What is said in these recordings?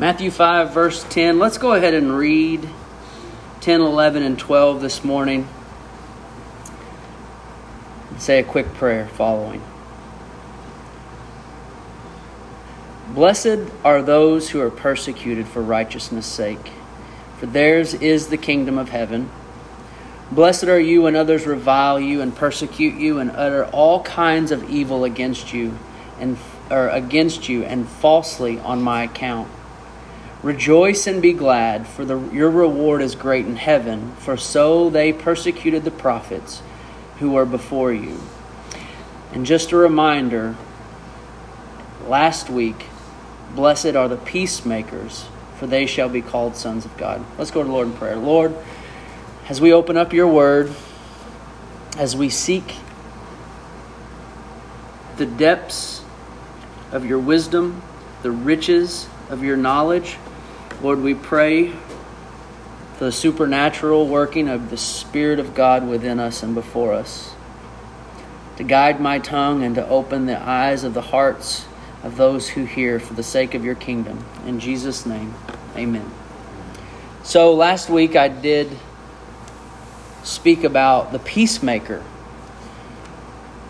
Matthew 5, verse 10. Let's go ahead and read 10, 11, and 12 this morning. Say a quick prayer following. Blessed are those who are persecuted for righteousness' sake, for theirs is the kingdom of heaven. Blessed are you when others revile you and persecute you and utter all kinds of evil against you and or against you and falsely on my account. Rejoice and be glad, for the, your reward is great in heaven, for so they persecuted the prophets who were before you. And just a reminder last week, blessed are the peacemakers, for they shall be called sons of God. Let's go to the Lord in prayer. Lord, as we open up your word, as we seek the depths of your wisdom, the riches of your knowledge, Lord, we pray for the supernatural working of the Spirit of God within us and before us, to guide my tongue and to open the eyes of the hearts of those who hear for the sake of your kingdom. In Jesus' name, amen. So last week I did speak about the peacemaker.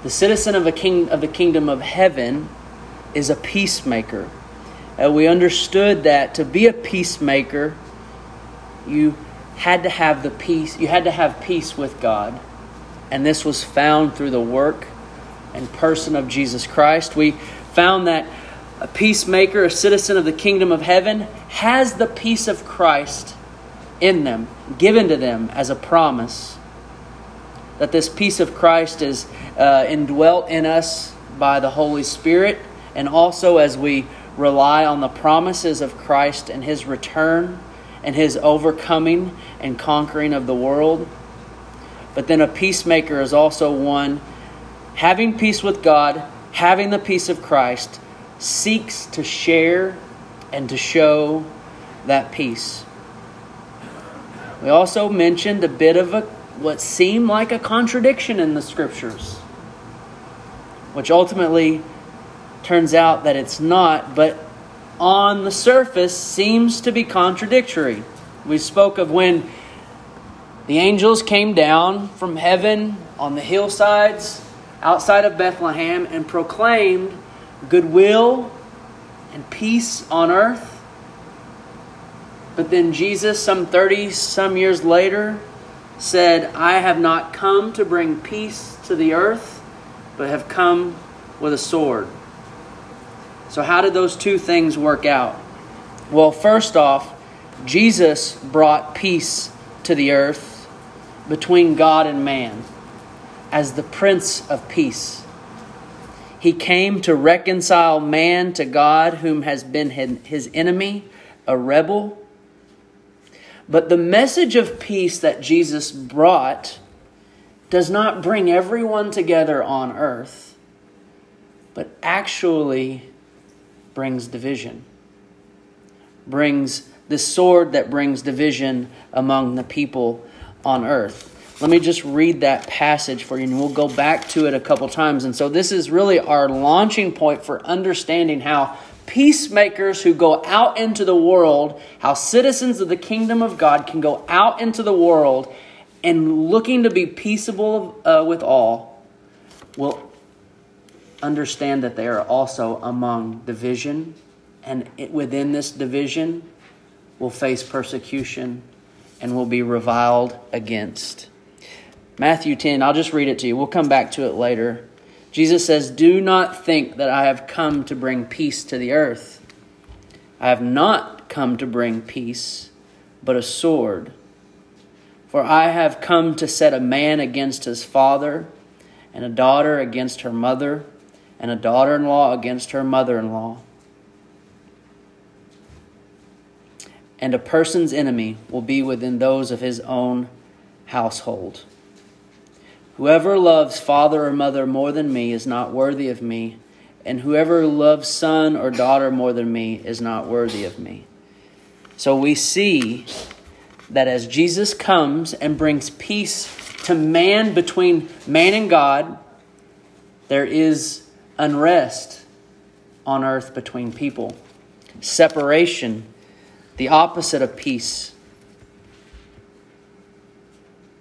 The citizen of, a king, of the kingdom of heaven is a peacemaker. Uh, we understood that to be a peacemaker, you had to have the peace, you had to have peace with God. And this was found through the work and person of Jesus Christ. We found that a peacemaker, a citizen of the kingdom of heaven, has the peace of Christ in them, given to them as a promise. That this peace of Christ is uh, indwelt in us by the Holy Spirit, and also as we rely on the promises of Christ and his return and his overcoming and conquering of the world. But then a peacemaker is also one having peace with God, having the peace of Christ, seeks to share and to show that peace. We also mentioned a bit of a what seemed like a contradiction in the scriptures, which ultimately turns out that it's not, but on the surface seems to be contradictory. We spoke of when the angels came down from heaven on the hillsides outside of Bethlehem and proclaimed goodwill and peace on earth. But then Jesus, some 30 some years later, said, I have not come to bring peace to the earth, but have come with a sword. So, how did those two things work out? Well, first off, Jesus brought peace to the earth between God and man as the Prince of Peace. He came to reconcile man to God, whom has been his enemy, a rebel but the message of peace that Jesus brought does not bring everyone together on earth, but actually brings division. Brings the sword that brings division among the people on earth. Let me just read that passage for you, and we'll go back to it a couple times. And so, this is really our launching point for understanding how peacemakers who go out into the world, how citizens of the kingdom of God can go out into the world and looking to be peaceable uh, with all, will understand that they are also among division, and it, within this division will face persecution and will be reviled against. Matthew 10, I'll just read it to you. We'll come back to it later. Jesus says, Do not think that I have come to bring peace to the earth. I have not come to bring peace, but a sword. For I have come to set a man against his father, and a daughter against her mother, and a daughter in law against her mother in law. And a person's enemy will be within those of his own household. Whoever loves father or mother more than me is not worthy of me, and whoever loves son or daughter more than me is not worthy of me. So we see that as Jesus comes and brings peace to man between man and God, there is unrest on earth between people, separation the opposite of peace.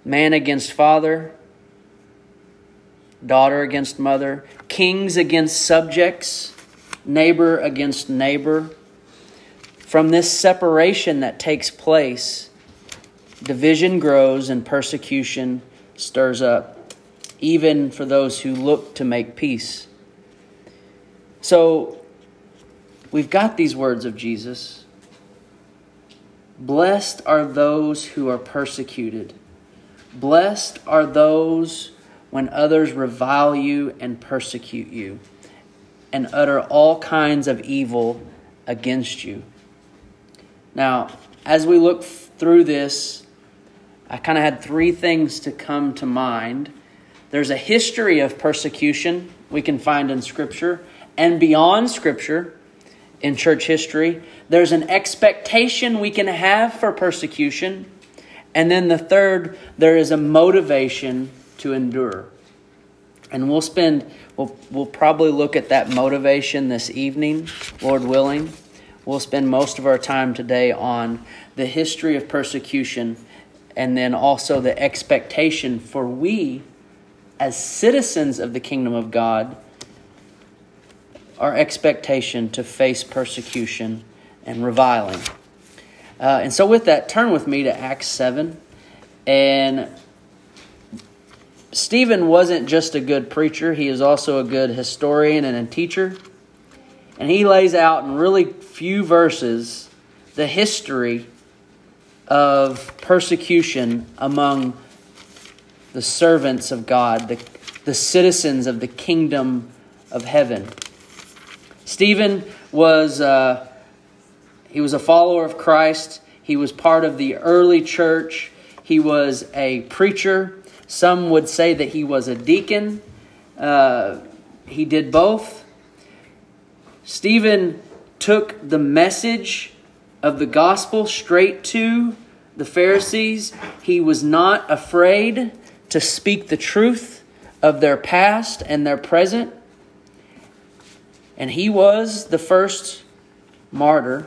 Man against father, daughter against mother, kings against subjects, neighbor against neighbor. From this separation that takes place, division grows and persecution stirs up, even for those who look to make peace. So, we've got these words of Jesus. Blessed are those who are persecuted. Blessed are those when others revile you and persecute you and utter all kinds of evil against you. Now, as we look through this, I kind of had three things to come to mind. There's a history of persecution we can find in Scripture, and beyond Scripture, in church history, there's an expectation we can have for persecution. And then the third, there is a motivation to endure. And we'll spend, we'll, we'll probably look at that motivation this evening, Lord willing. We'll spend most of our time today on the history of persecution and then also the expectation for we, as citizens of the kingdom of God, our expectation to face persecution and reviling. Uh, and so, with that, turn with me to Acts 7. And Stephen wasn't just a good preacher, he is also a good historian and a teacher. And he lays out in really few verses the history of persecution among the servants of God, the, the citizens of the kingdom of heaven. Stephen was uh, he was a follower of Christ. He was part of the early church. He was a preacher. Some would say that he was a deacon. Uh, he did both. Stephen took the message of the gospel straight to the Pharisees. He was not afraid to speak the truth of their past and their present. And he was the first martyr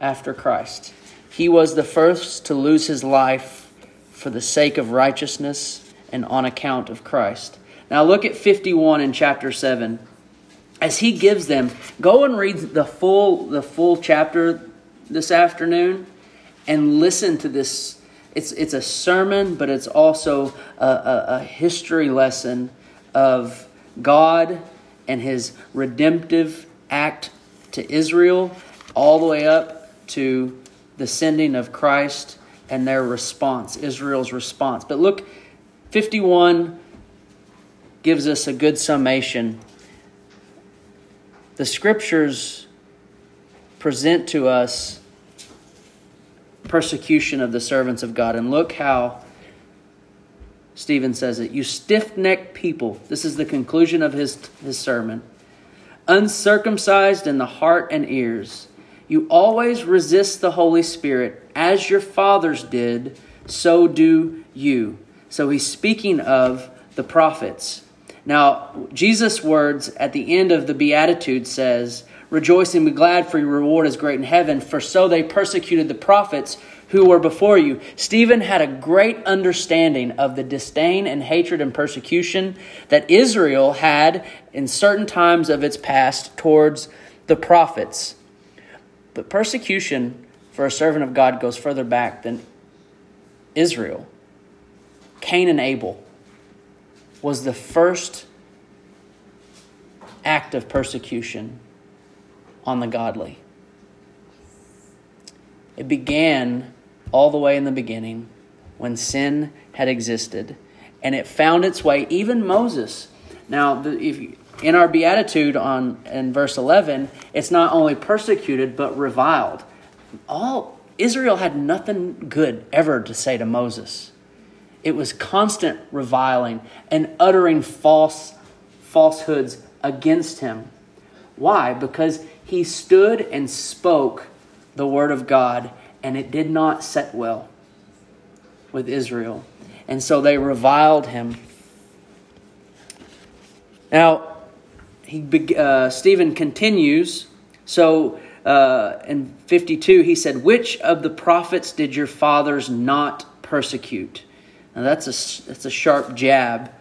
after Christ. He was the first to lose his life for the sake of righteousness and on account of Christ. Now look at 51 in chapter 7. As he gives them, go and read the full the full chapter this afternoon and listen to this. It's it's a sermon, but it's also a, a, a history lesson of God and his redemptive act to Israel, all the way up to the sending of Christ and their response, Israel's response. But look, 51 gives us a good summation. The scriptures present to us persecution of the servants of God. And look how Stephen says it. You stiff necked people. This is the conclusion of his, his sermon. Uncircumcised in the heart and ears you always resist the Holy Spirit as your fathers did, so do you. So he's speaking of the prophets. Now, Jesus' words at the end of the Beatitude says, Rejoice and be glad, for your reward is great in heaven, for so they persecuted the prophets who were before you. Stephen had a great understanding of the disdain and hatred and persecution that Israel had in certain times of its past towards the prophets. But persecution for a servant of God goes further back than Israel. Cain and Abel was the first act of persecution on the godly. It began all the way in the beginning when sin had existed, and it found its way, even Moses. Now, if in our beatitude on in verse 11 it's not only persecuted but reviled all israel had nothing good ever to say to moses it was constant reviling and uttering false falsehoods against him why because he stood and spoke the word of god and it did not set well with israel and so they reviled him now he uh, Stephen continues. So uh, in 52, he said, Which of the prophets did your fathers not persecute? Now that's a, that's a sharp jab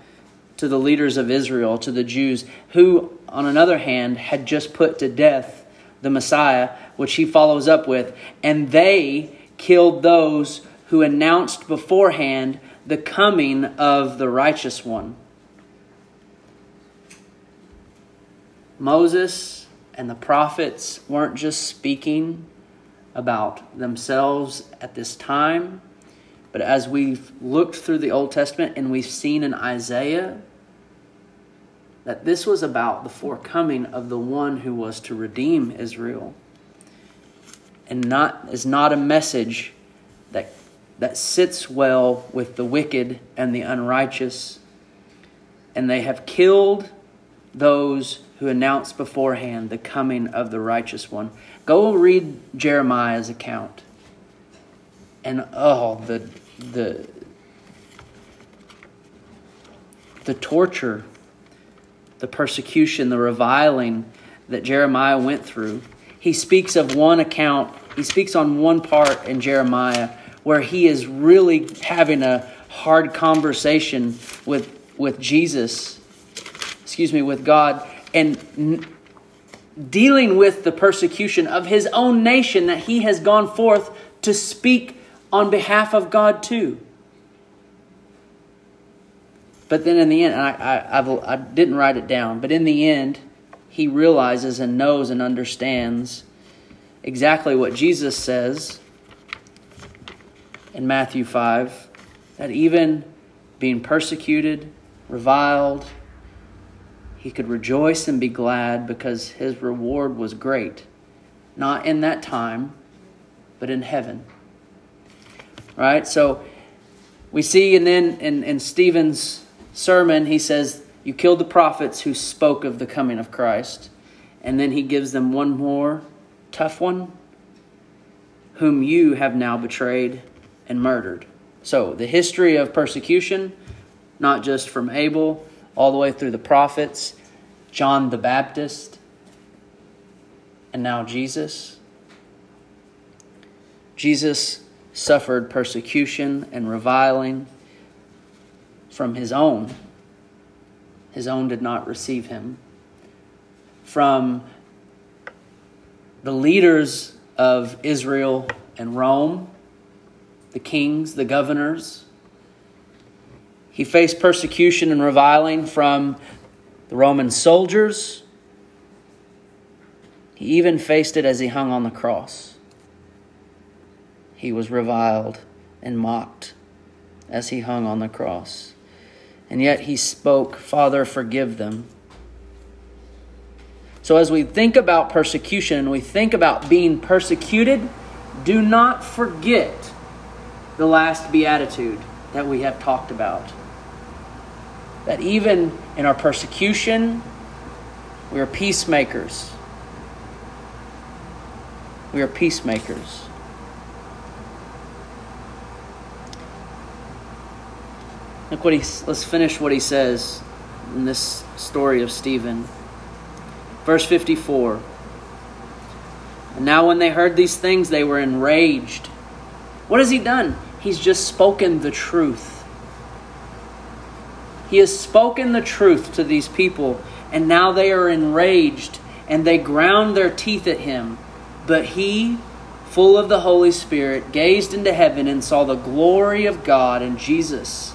to the leaders of Israel, to the Jews, who, on another hand, had just put to death the Messiah, which he follows up with, and they killed those who announced beforehand the coming of the righteous one. Moses and the prophets weren't just speaking about themselves at this time, but as we've looked through the Old Testament and we've seen in Isaiah, that this was about the forecoming of the one who was to redeem Israel. And not is not a message that that sits well with the wicked and the unrighteous. And they have killed those who announced beforehand the coming of the righteous one. Go read Jeremiah's account. And oh, the the the torture, the persecution, the reviling that Jeremiah went through. He speaks of one account, he speaks on one part in Jeremiah where he is really having a hard conversation with with Jesus, excuse me, with God and n- dealing with the persecution of his own nation that he has gone forth to speak on behalf of God too. But then in the end, I, I, I, didn't write it down, but in the end, he realizes and knows and understands exactly what Jesus says in Matthew 5 that even being persecuted, reviled, he could rejoice and be glad because his reward was great, not in that time, but in heaven. Right? So we see, and then in, in Stephen's sermon, he says, You killed the prophets who spoke of the coming of Christ. And then he gives them one more tough one whom you have now betrayed and murdered. So the history of persecution, not just from Abel all the way through the prophets, John the Baptist, and now Jesus. Jesus suffered persecution and reviling from his own. His own did not receive him. From the leaders of Israel and Rome, the kings, the governors, he faced persecution and reviling from the Roman soldiers. He even faced it as he hung on the cross. He was reviled and mocked as he hung on the cross. And yet he spoke, Father, forgive them. So, as we think about persecution and we think about being persecuted, do not forget the last beatitude that we have talked about that even in our persecution, we are peacemakers. We are peacemakers. Look what he let's finish what he says in this story of Stephen. Verse 54. And now when they heard these things they were enraged. What has he done? He's just spoken the truth. He has spoken the truth to these people, and now they are enraged and they ground their teeth at him. But he, full of the Holy Spirit, gazed into heaven and saw the glory of God and Jesus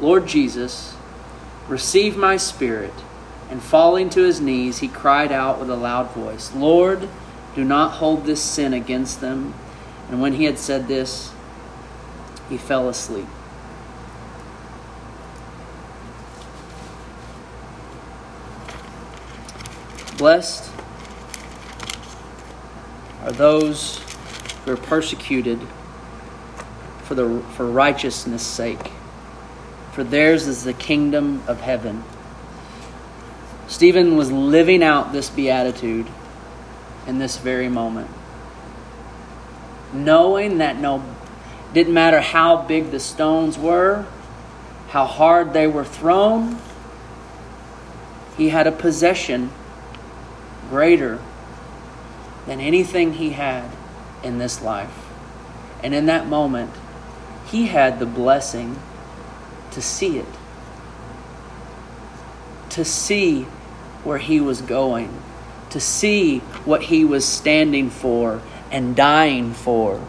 Lord Jesus, receive my spirit. And falling to his knees, he cried out with a loud voice, Lord, do not hold this sin against them. And when he had said this, he fell asleep. Blessed are those who are persecuted for, the, for righteousness' sake. For theirs is the kingdom of heaven. Stephen was living out this beatitude in this very moment. Knowing that no didn't matter how big the stones were, how hard they were thrown, he had a possession greater than anything he had in this life. And in that moment, he had the blessing to see it, to see where he was going, to see what he was standing for and dying for.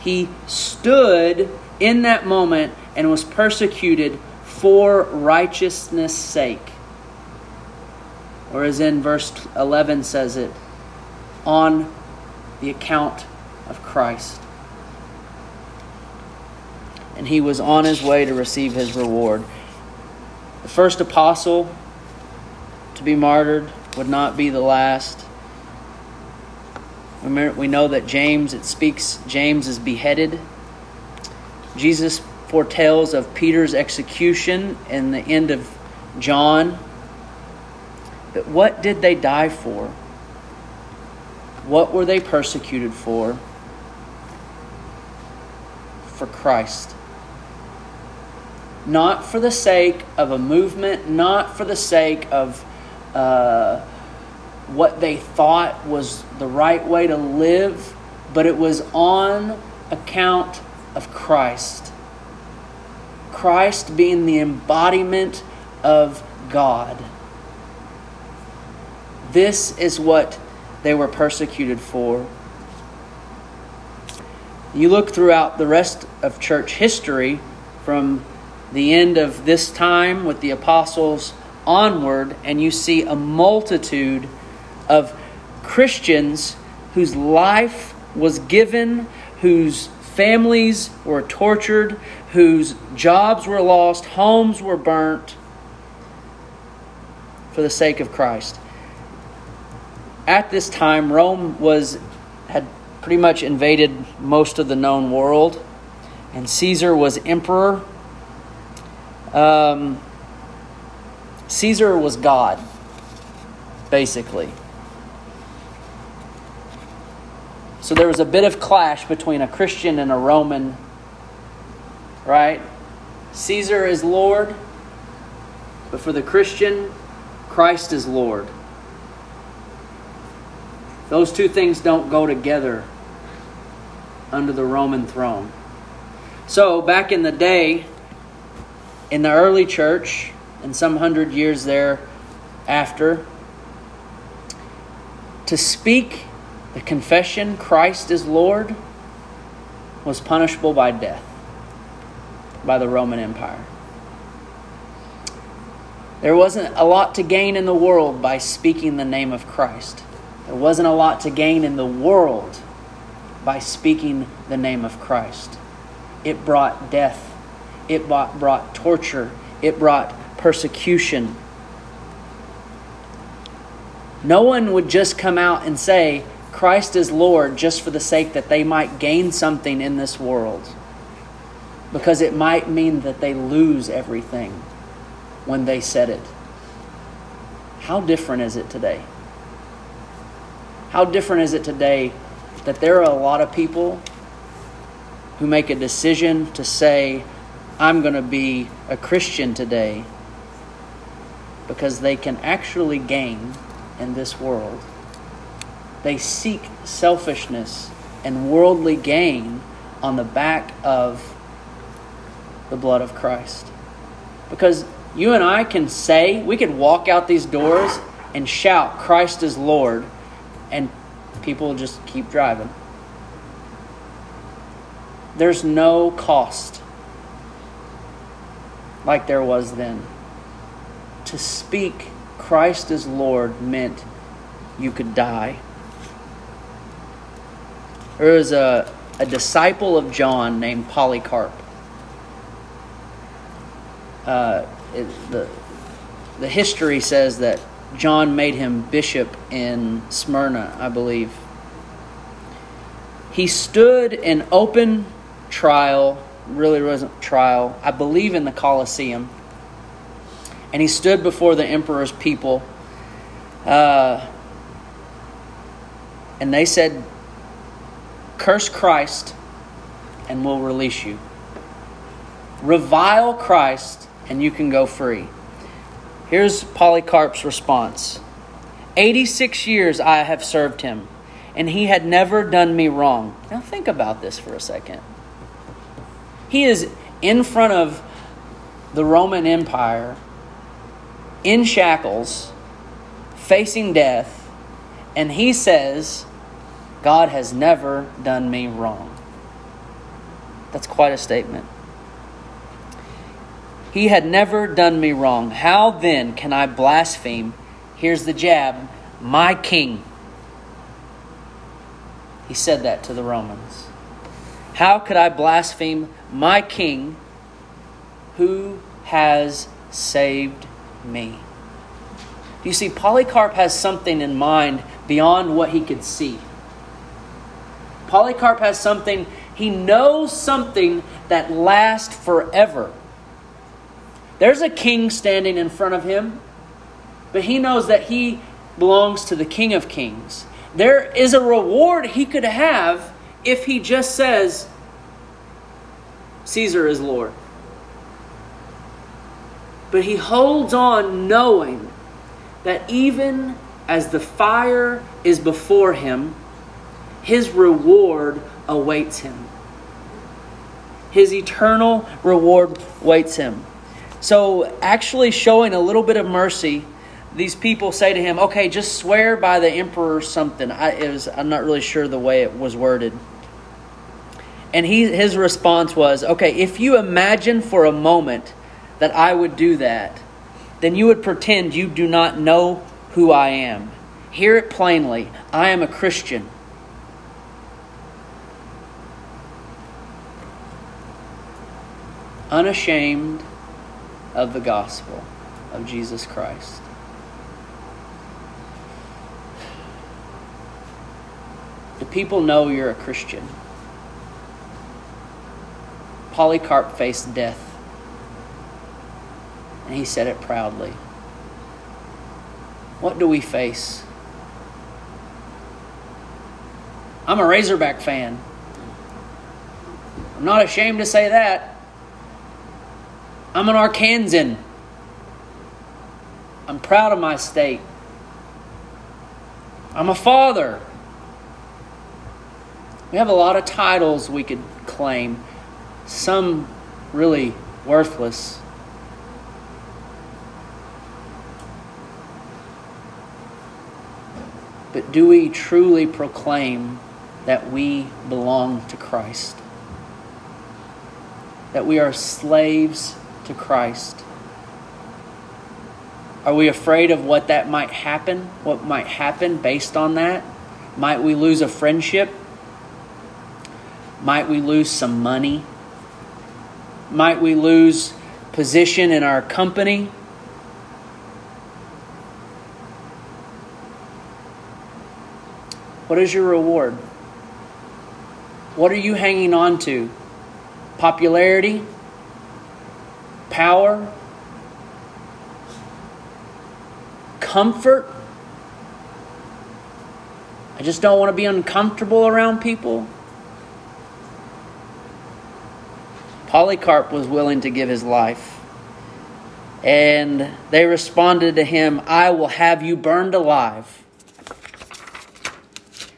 He stood in that moment and was persecuted for righteousness' sake. Or as in verse 11 says it, on the account of Christ. And he was on his way to receive his reward. The first apostle to be martyred would not be the last. We know that James, it speaks, James is beheaded. Jesus foretells of Peter's execution and the end of John. But what did they die for? What were they persecuted for? For Christ. Not for the sake of a movement, not for the sake of uh, what they thought was the right way to live, but it was on account of Christ. Christ being the embodiment of God. This is what they were persecuted for. You look throughout the rest of church history from the end of this time with the apostles onward, and you see a multitude of Christians whose life was given, whose families were tortured, whose jobs were lost, homes were burnt for the sake of Christ. At this time, Rome was had pretty much invaded most of the known world, and Caesar was emperor. Um, Caesar was God, basically. So there was a bit of clash between a Christian and a Roman, right? Caesar is Lord, but for the Christian, Christ is Lord. Those two things don't go together under the Roman throne. So, back in the day, in the early church, and some hundred years thereafter, to speak the confession Christ is Lord was punishable by death by the Roman Empire. There wasn't a lot to gain in the world by speaking the name of Christ. There wasn't a lot to gain in the world by speaking the name of Christ. It brought death, it brought, brought torture, it brought persecution. No one would just come out and say, Christ is Lord, just for the sake that they might gain something in this world. Because it might mean that they lose everything when they said it. How different is it today? How different is it today that there are a lot of people who make a decision to say, I'm going to be a Christian today because they can actually gain in this world. They seek selfishness and worldly gain on the back of the blood of Christ. Because you and I can say, we could walk out these doors and shout, Christ is Lord, and people just keep driving. There's no cost like there was then to speak Christ as Lord meant you could die. There was a, a disciple of John named Polycarp. Uh, it, the, the history says that John made him bishop in Smyrna, I believe. he stood in open trial, really wasn't trial, I believe in the Colosseum. And he stood before the emperor's people. Uh, and they said, Curse Christ, and we'll release you. Revile Christ, and you can go free. Here's Polycarp's response 86 years I have served him and he had never done me wrong. Now, think about this for a second. He is in front of the Roman Empire, in shackles, facing death, and he says, God has never done me wrong. That's quite a statement. He had never done me wrong. How then can I blaspheme? Here's the jab my king. He said that to the Romans. How could I blaspheme my king who has saved me? You see, Polycarp has something in mind beyond what he could see. Polycarp has something, he knows something that lasts forever. There's a king standing in front of him, but he knows that he belongs to the King of Kings. There is a reward he could have if he just says, Caesar is Lord. But he holds on knowing that even as the fire is before him, his reward awaits him. His eternal reward waits him. So, actually showing a little bit of mercy these people say to him, "Okay, just swear by the emperor something." I, was, I'm not really sure the way it was worded. And he, his response was, "Okay, if you imagine for a moment that I would do that, then you would pretend you do not know who I am. Hear it plainly. I am a Christian." Unashamed of the gospel of Jesus Christ. Do people know you're a Christian? Polycarp faced death, and he said it proudly. What do we face? I'm a Razorback fan. I'm not ashamed to say that. I'm an Arkansan. I'm proud of my state. I'm a father. We have a lot of titles we could claim, some really worthless. But do we truly proclaim that we belong to Christ? That we are slaves to Christ? Are we afraid of what that might happen? What might happen based on that? Might we lose a friendship? Might we lose some money? Might we lose position in our company? What is your reward? What are you hanging on to? Popularity? Power? Comfort? I just don't want to be uncomfortable around people. Polycarp was willing to give his life. And they responded to him, I will have you burned alive.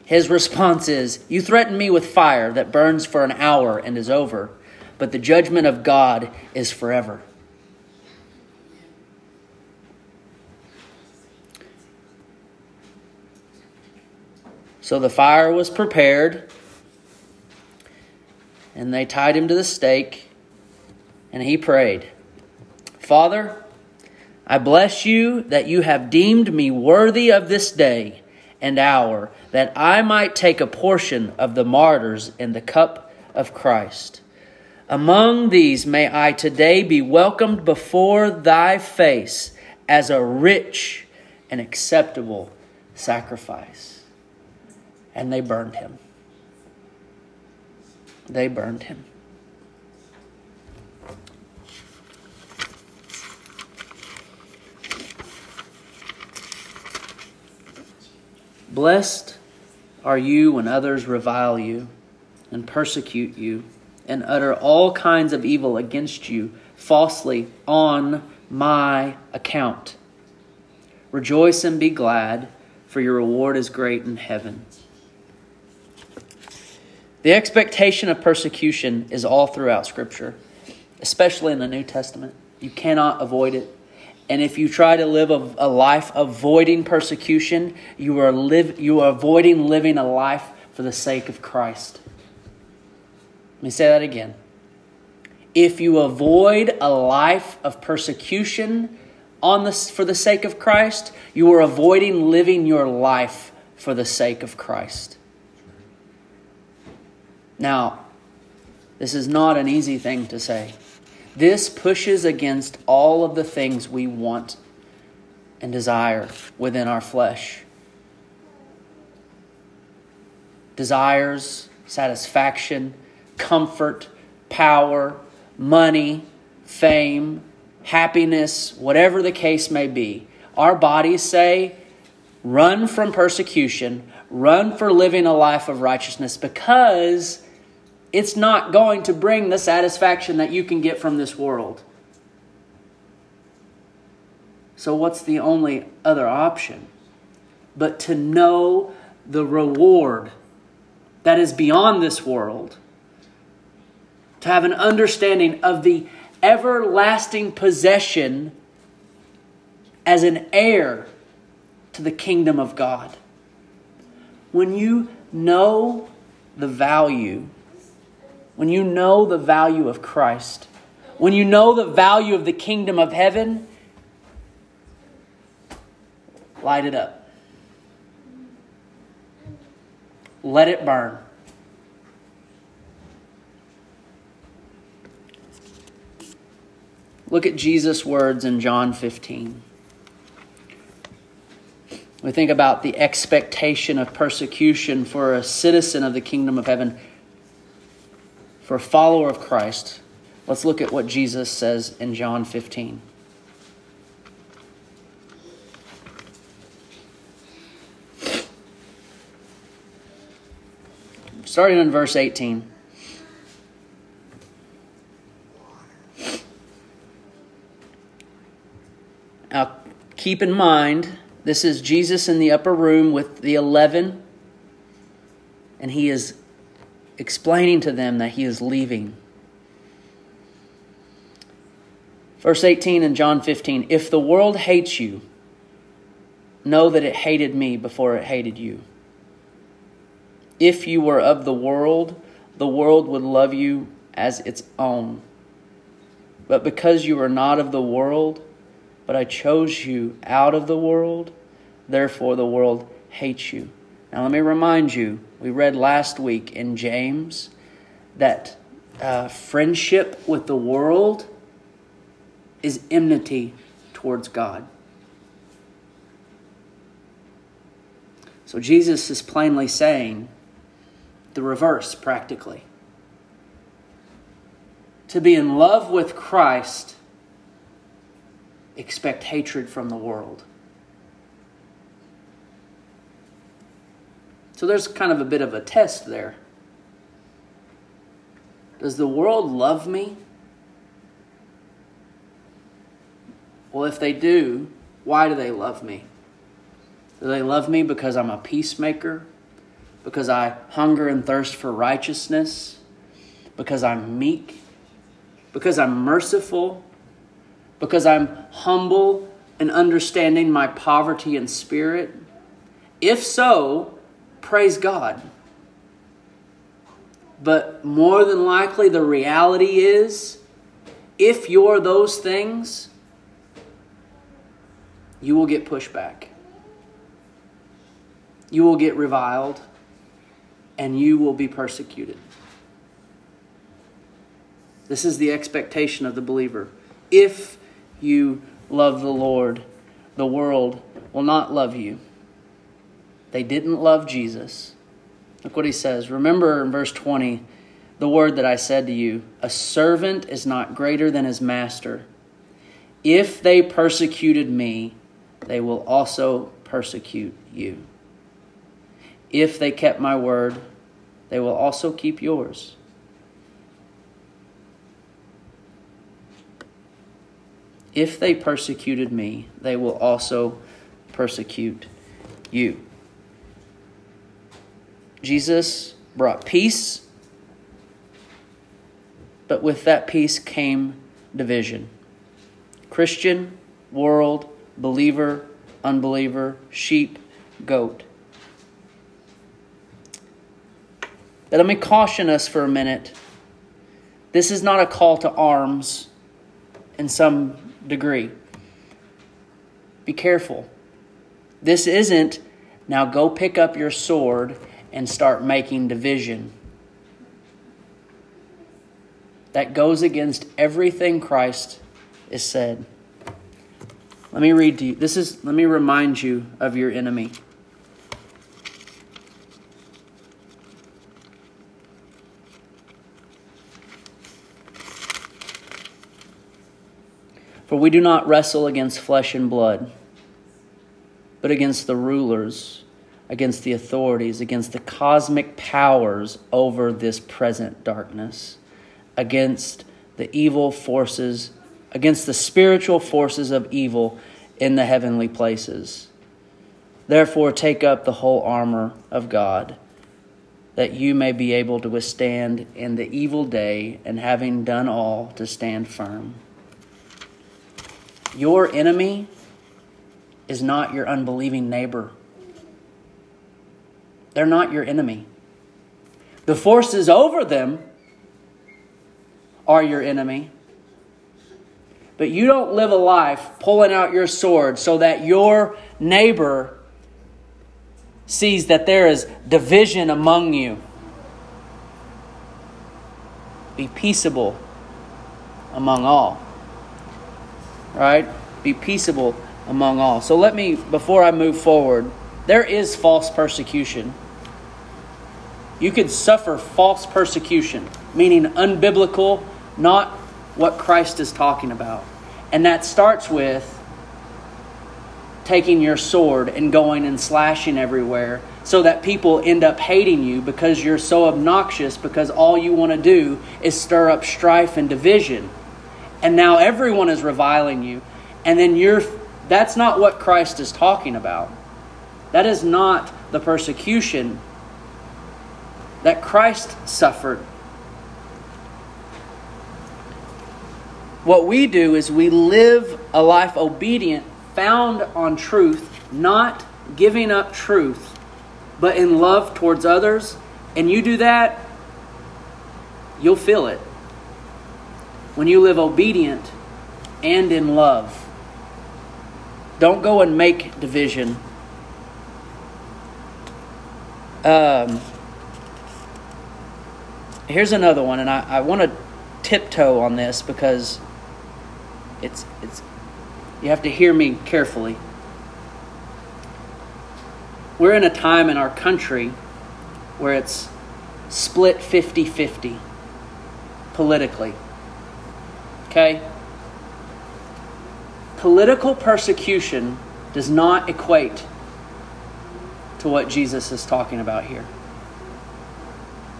His response is, You threaten me with fire that burns for an hour and is over, but the judgment of God is forever. So the fire was prepared, and they tied him to the stake and he prayed, Father, I bless you that you have deemed me worthy of this day and hour, that I might take a portion of the martyrs in the cup of Christ. Among these may I today be welcomed before thy face as a rich and acceptable sacrifice. And they burned him. they burned him. Blessed are you when others revile you and persecute you and utter all kinds of evil against you falsely on my account. Rejoice and be glad, for your reward is great in heaven. The expectation of persecution is all throughout Scripture, especially in the New Testament. You cannot avoid it. And if you try to live a, a life avoiding persecution, you are, live, you are avoiding living a life for the sake of Christ. Let me say that again. If you avoid a life of persecution on the, for the sake of Christ, you are avoiding living your life for the sake of Christ. Now, this is not an easy thing to say. This pushes against all of the things we want and desire within our flesh. Desires, satisfaction, comfort, power, money, fame, happiness, whatever the case may be. Our bodies say, run from persecution, run for living a life of righteousness because it's not going to bring the satisfaction that you can get from this world. So, what's the only other option? But to know the reward that is beyond this world, to have an understanding of the everlasting possession as an heir to the kingdom of God. When you know the value when you know the value of Christ, when you know the value of the kingdom of heaven, light it up. Let it burn. Look at Jesus' words in John 15. We think about the expectation of persecution for a citizen of the kingdom of heaven for a follower of Christ, let's look at what Jesus says in John 15. Starting in verse 18. Now, keep in mind, this is Jesus in the upper room with the eleven, and he is explaining to them that he is leaving. Verse 18 in John 15 If the world hates you, know that it hated me before it hated you. If you were of the world, the world would love you as its own. But because you are not of the world, but I chose you out of the world, therefore the world hates you. Now, let me remind you, we read last week in James that uh, friendship with the world is enmity towards God. So, Jesus is plainly saying the reverse, practically. To be in love with Christ, expect hatred from the world. So there's kind of a bit of a test there. Does the world love me? Well, if they do, why do they love me? Do they love me because I'm a peacemaker? Because I hunger and thirst for righteousness? Because I'm meek? Because I'm merciful? Because I'm humble and understanding my poverty and spirit? If so, praise God. But more than likely, the reality is if you're those things, you will get pushback. You will get reviled, and you will be persecuted. This is the expectation of the believer. If you love the Lord, the world will not love you. They didn't love Jesus. Look what he says. Remember in verse 20 the word that I said to you A servant is not greater than his master. If they persecuted me, they will also persecute you. If they kept my word, they will also keep yours. If they persecuted me, they will also persecute you. Jesus brought peace, but with that peace came division. Christian, world, believer, unbeliever, sheep, goat. But let me caution us for a minute. This is not a call to arms in some degree. Be careful. This isn't now go pick up your sword and start making division. That goes against everything Christ is said. Let me read to you. This is let me remind you of your enemy. For we do not wrestle against flesh and blood, but against the rulers against the authorities, against the cosmic powers over this present darkness, against the evil forces, against the spiritual forces of evil in the heavenly places. Therefore, take up the whole armor of God, that you may be able to withstand in the evil day, and having done all, to stand firm. Your enemy is not your unbelieving neighbor. They're not your enemy. The forces over them are your enemy. But you don't live a life pulling out your sword so that your neighbor sees that there is division among you. Be peaceable among all. Right? Be peaceable among all. So let me, before I move forward, there is false persecution. You could suffer false persecution, meaning unbiblical, not what Christ is talking about. And that starts with taking your sword and going and slashing everywhere so that people end up hating you because you're so obnoxious because all you want to do is stir up strife and division. And now everyone is reviling you. And then you're that's not what Christ is talking about. That is not the persecution that Christ suffered. What we do is we live a life obedient, found on truth, not giving up truth, but in love towards others. And you do that, you'll feel it. When you live obedient and in love. Don't go and make division. Um, here's another one, and I, I want to tiptoe on this because it's it's you have to hear me carefully. We're in a time in our country where it's split 50 50 politically. Okay? Political persecution does not equate to what Jesus is talking about here.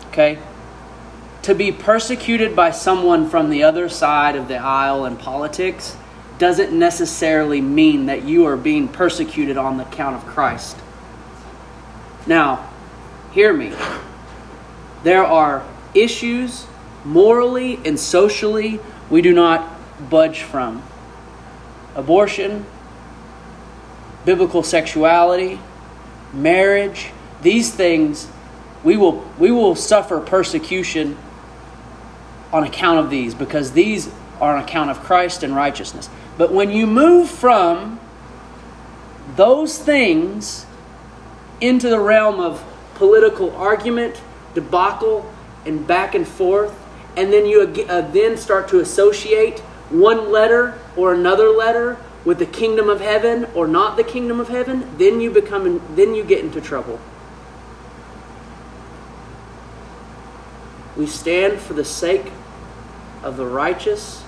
Okay? To be persecuted by someone from the other side of the aisle in politics doesn't necessarily mean that you are being persecuted on the count of Christ. Now, hear me. There are issues morally and socially we do not budge from. Abortion, biblical sexuality, marriage, these things we will we will suffer persecution on account of these because these are on account of Christ and righteousness. But when you move from those things into the realm of political argument, debacle, and back and forth, and then you uh, then start to associate one letter or another letter with the kingdom of heaven or not the kingdom of heaven, then you become then you get into trouble. We stand for the sake of the righteous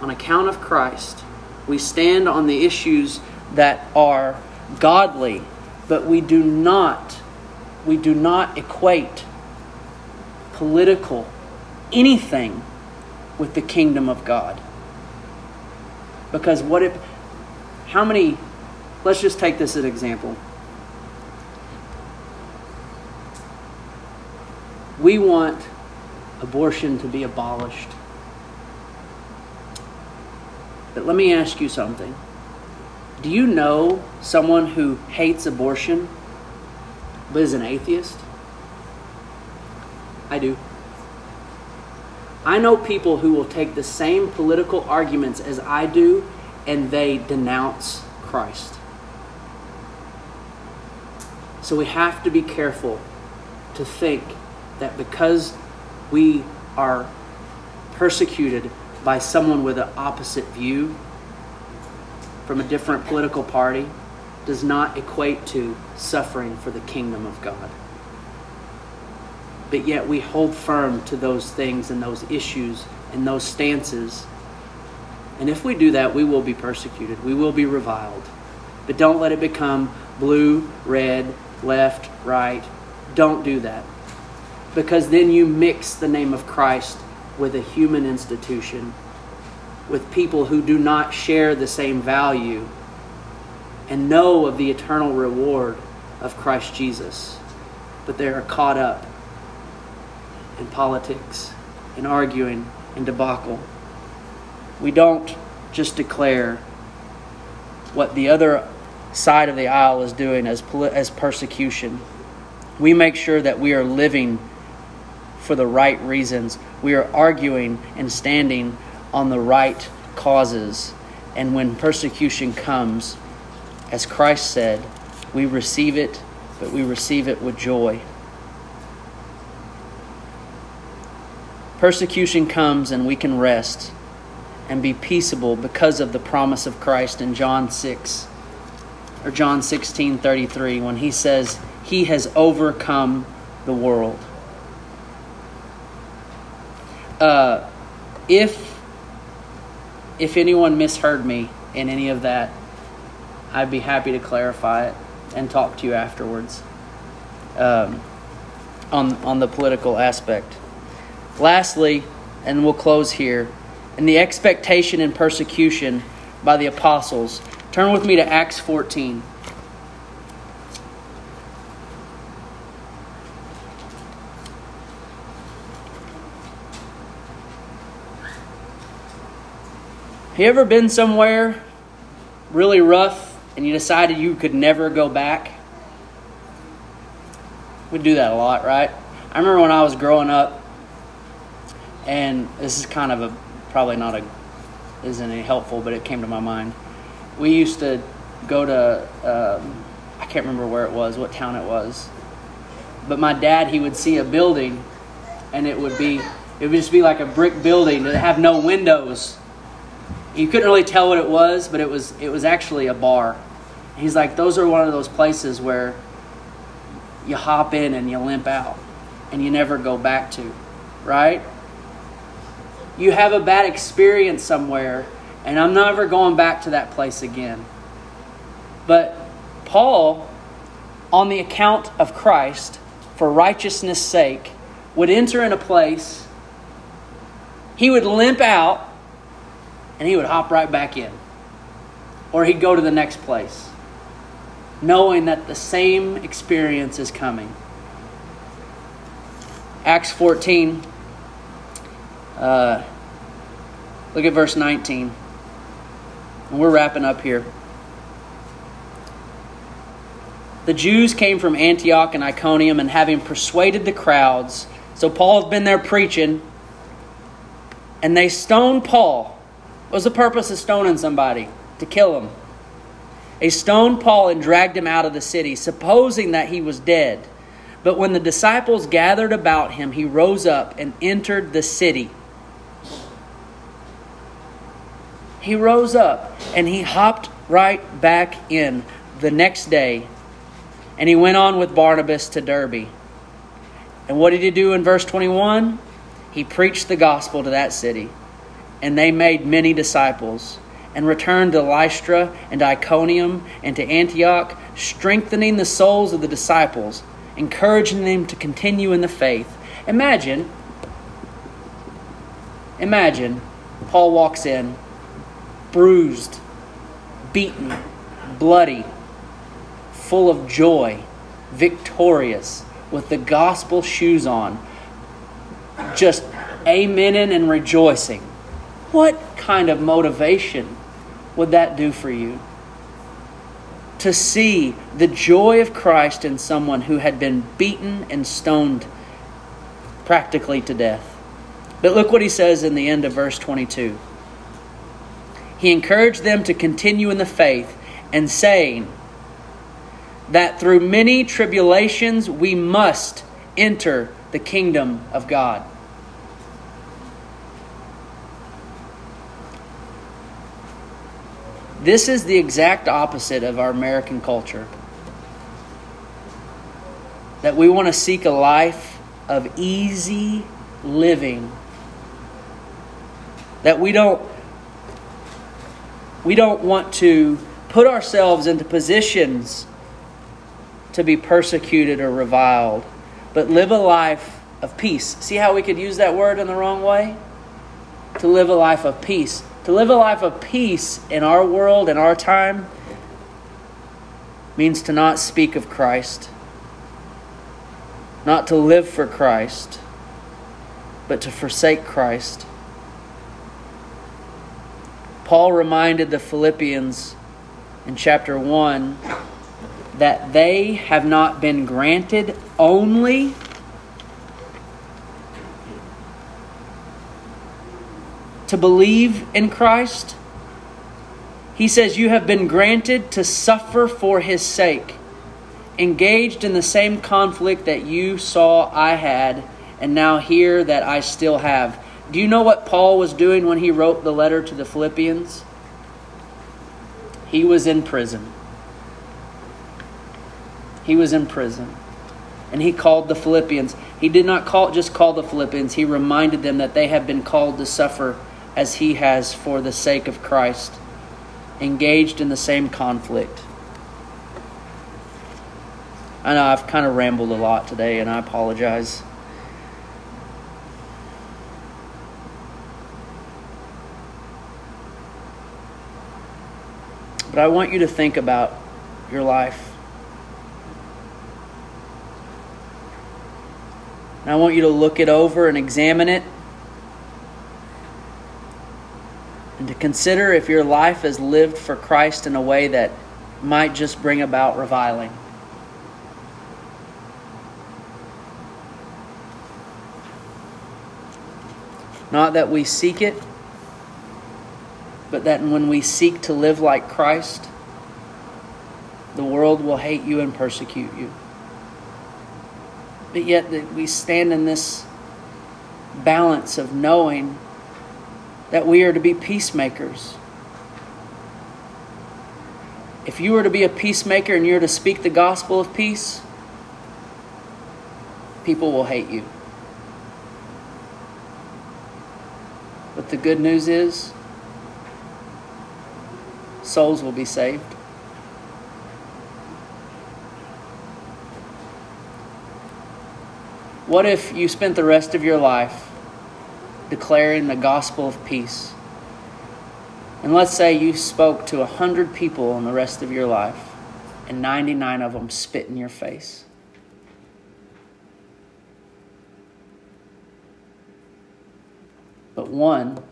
on account of Christ. We stand on the issues that are godly, but we do not we do not equate political anything with the kingdom of God. Because what if how many let's just take this as an example. We want abortion to be abolished. But let me ask you something. Do you know someone who hates abortion but is an atheist? I do. I know people who will take the same political arguments as I do and they denounce Christ. So we have to be careful to think that because we are persecuted by someone with an opposite view from a different political party does not equate to suffering for the kingdom of God. But yet we hold firm to those things and those issues and those stances. And if we do that, we will be persecuted. We will be reviled. But don't let it become blue, red, left, right. Don't do that. Because then you mix the name of Christ with a human institution, with people who do not share the same value and know of the eternal reward of Christ Jesus, but they are caught up in politics, in arguing, in debacle. We don't just declare what the other side of the aisle is doing as, as persecution. We make sure that we are living for the right reasons. We are arguing and standing on the right causes. And when persecution comes, as Christ said, we receive it, but we receive it with joy. Persecution comes and we can rest and be peaceable because of the promise of Christ in John 6 or John 16:33 when he says he has overcome the world uh, if if anyone misheard me in any of that, I'd be happy to clarify it and talk to you afterwards um, on on the political aspect. Lastly, and we'll close here, in the expectation and persecution by the apostles. Turn with me to Acts 14. Have you ever been somewhere really rough and you decided you could never go back? We do that a lot, right? I remember when I was growing up, and this is kind of a probably not a isn't any helpful, but it came to my mind. We used to go to um, I can't remember where it was, what town it was, but my dad he would see a building, and it would be it would just be like a brick building that have no windows you couldn't really tell what it was, but it was it was actually a bar. He's like, those are one of those places where you hop in and you limp out and you never go back to, right? You have a bad experience somewhere, and I'm never going back to that place again. But Paul, on the account of Christ, for righteousness' sake, would enter in a place, he would limp out and he would hop right back in. Or he'd go to the next place, knowing that the same experience is coming. Acts 14, uh, look at verse 19. And we're wrapping up here. The Jews came from Antioch and Iconium, and having persuaded the crowds, so Paul's been there preaching, and they stoned Paul was the purpose of stoning somebody? To kill him. They stoned Paul and dragged him out of the city, supposing that he was dead. But when the disciples gathered about him, he rose up and entered the city. He rose up and he hopped right back in the next day, and he went on with Barnabas to Derbe. And what did he do in verse 21? He preached the gospel to that city, and they made many disciples, and returned to Lystra and Iconium and to Antioch, strengthening the souls of the disciples, encouraging them to continue in the faith. Imagine, imagine Paul walks in, bruised, beaten, bloody, full of joy, victorious, with the gospel shoes on, just amening and rejoicing. What kind of motivation would that do for you? To see the joy of Christ in someone who had been beaten and stoned practically to death. But look what he says in the end of verse 22. He encouraged them to continue in the faith and saying, that through many tribulations we must enter the kingdom of God. This is the exact opposite of our American culture. That we want to seek a life of easy living. That we don't we don't want to put ourselves into positions to be persecuted or reviled, but live a life of peace. See how we could use that word in the wrong way? To live a life of peace. To live a life of peace in our world, in our time, means to not speak of Christ, not to live for Christ, but to forsake Christ. Paul reminded the Philippians in chapter 1 that they have not been granted only to believe in Christ. He says, You have been granted to suffer for his sake, engaged in the same conflict that you saw I had, and now hear that I still have. Do you know what Paul was doing when he wrote the letter to the Philippians? He was in prison. He was in prison. And he called the Philippians. He did not call just call the Philippians. He reminded them that they have been called to suffer as he has for the sake of Christ, engaged in the same conflict. I know I've kind of rambled a lot today and I apologize. But I want you to think about your life. And I want you to look it over and examine it. And to consider if your life is lived for Christ in a way that might just bring about reviling. Not that we seek it, but that when we seek to live like Christ, the world will hate you and persecute you but yet we stand in this balance of knowing that we are to be peacemakers. If you were to be a peacemaker and you're to speak the gospel of peace, people will hate you. But the good news is, souls will be saved. What if you spent the rest of your life declaring the gospel of peace? And let's say you spoke to 100 people in the rest of your life, and 99 of them spit in your face. But one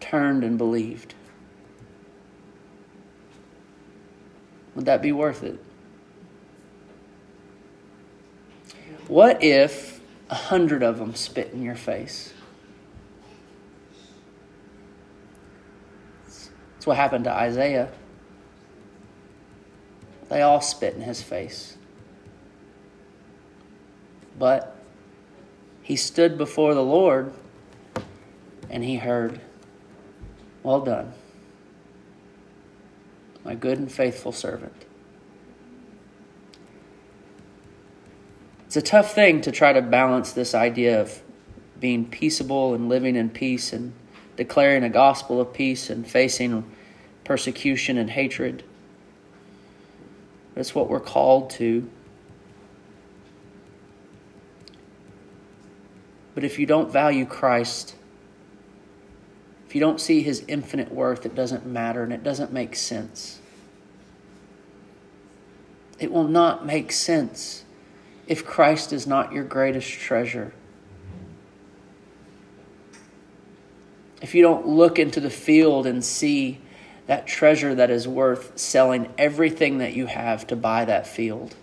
turned and believed. Would that be worth it? What if a hundred of them spit in your face? That's what happened to Isaiah. They all spit in his face. But he stood before the Lord and he heard, Well done, my good and faithful servant. It's a tough thing to try to balance this idea of being peaceable and living in peace and declaring a gospel of peace and facing persecution and hatred. That's what we're called to. But if you don't value Christ, if you don't see his infinite worth, it doesn't matter and it doesn't make sense. It will not make sense if Christ is not your greatest treasure. If you don't look into the field and see that treasure that is worth selling everything that you have to buy that field.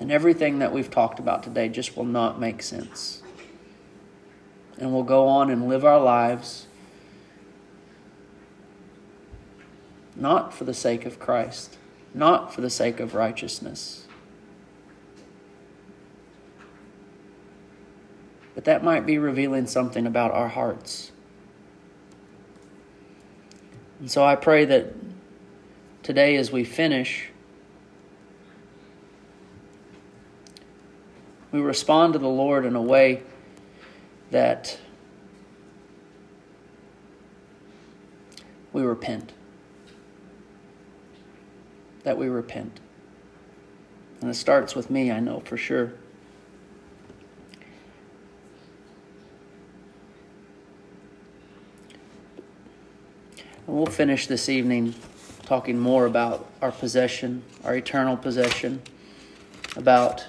And everything that we've talked about today just will not make sense. And we'll go on and live our lives not for the sake of Christ, not for the sake of righteousness. But that might be revealing something about our hearts. And so I pray that today, as we finish, we respond to the Lord in a way that we repent that we repent. And it starts with me, I know for sure. And we'll finish this evening talking more about our possession, our eternal possession, about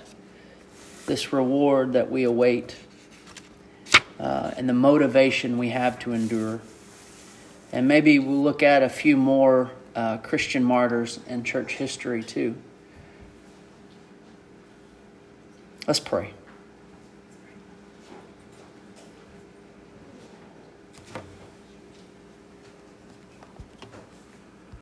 this reward that we await, uh, and the motivation we have to endure. And maybe we'll look at a few more uh, Christian martyrs and church history too. Let's pray.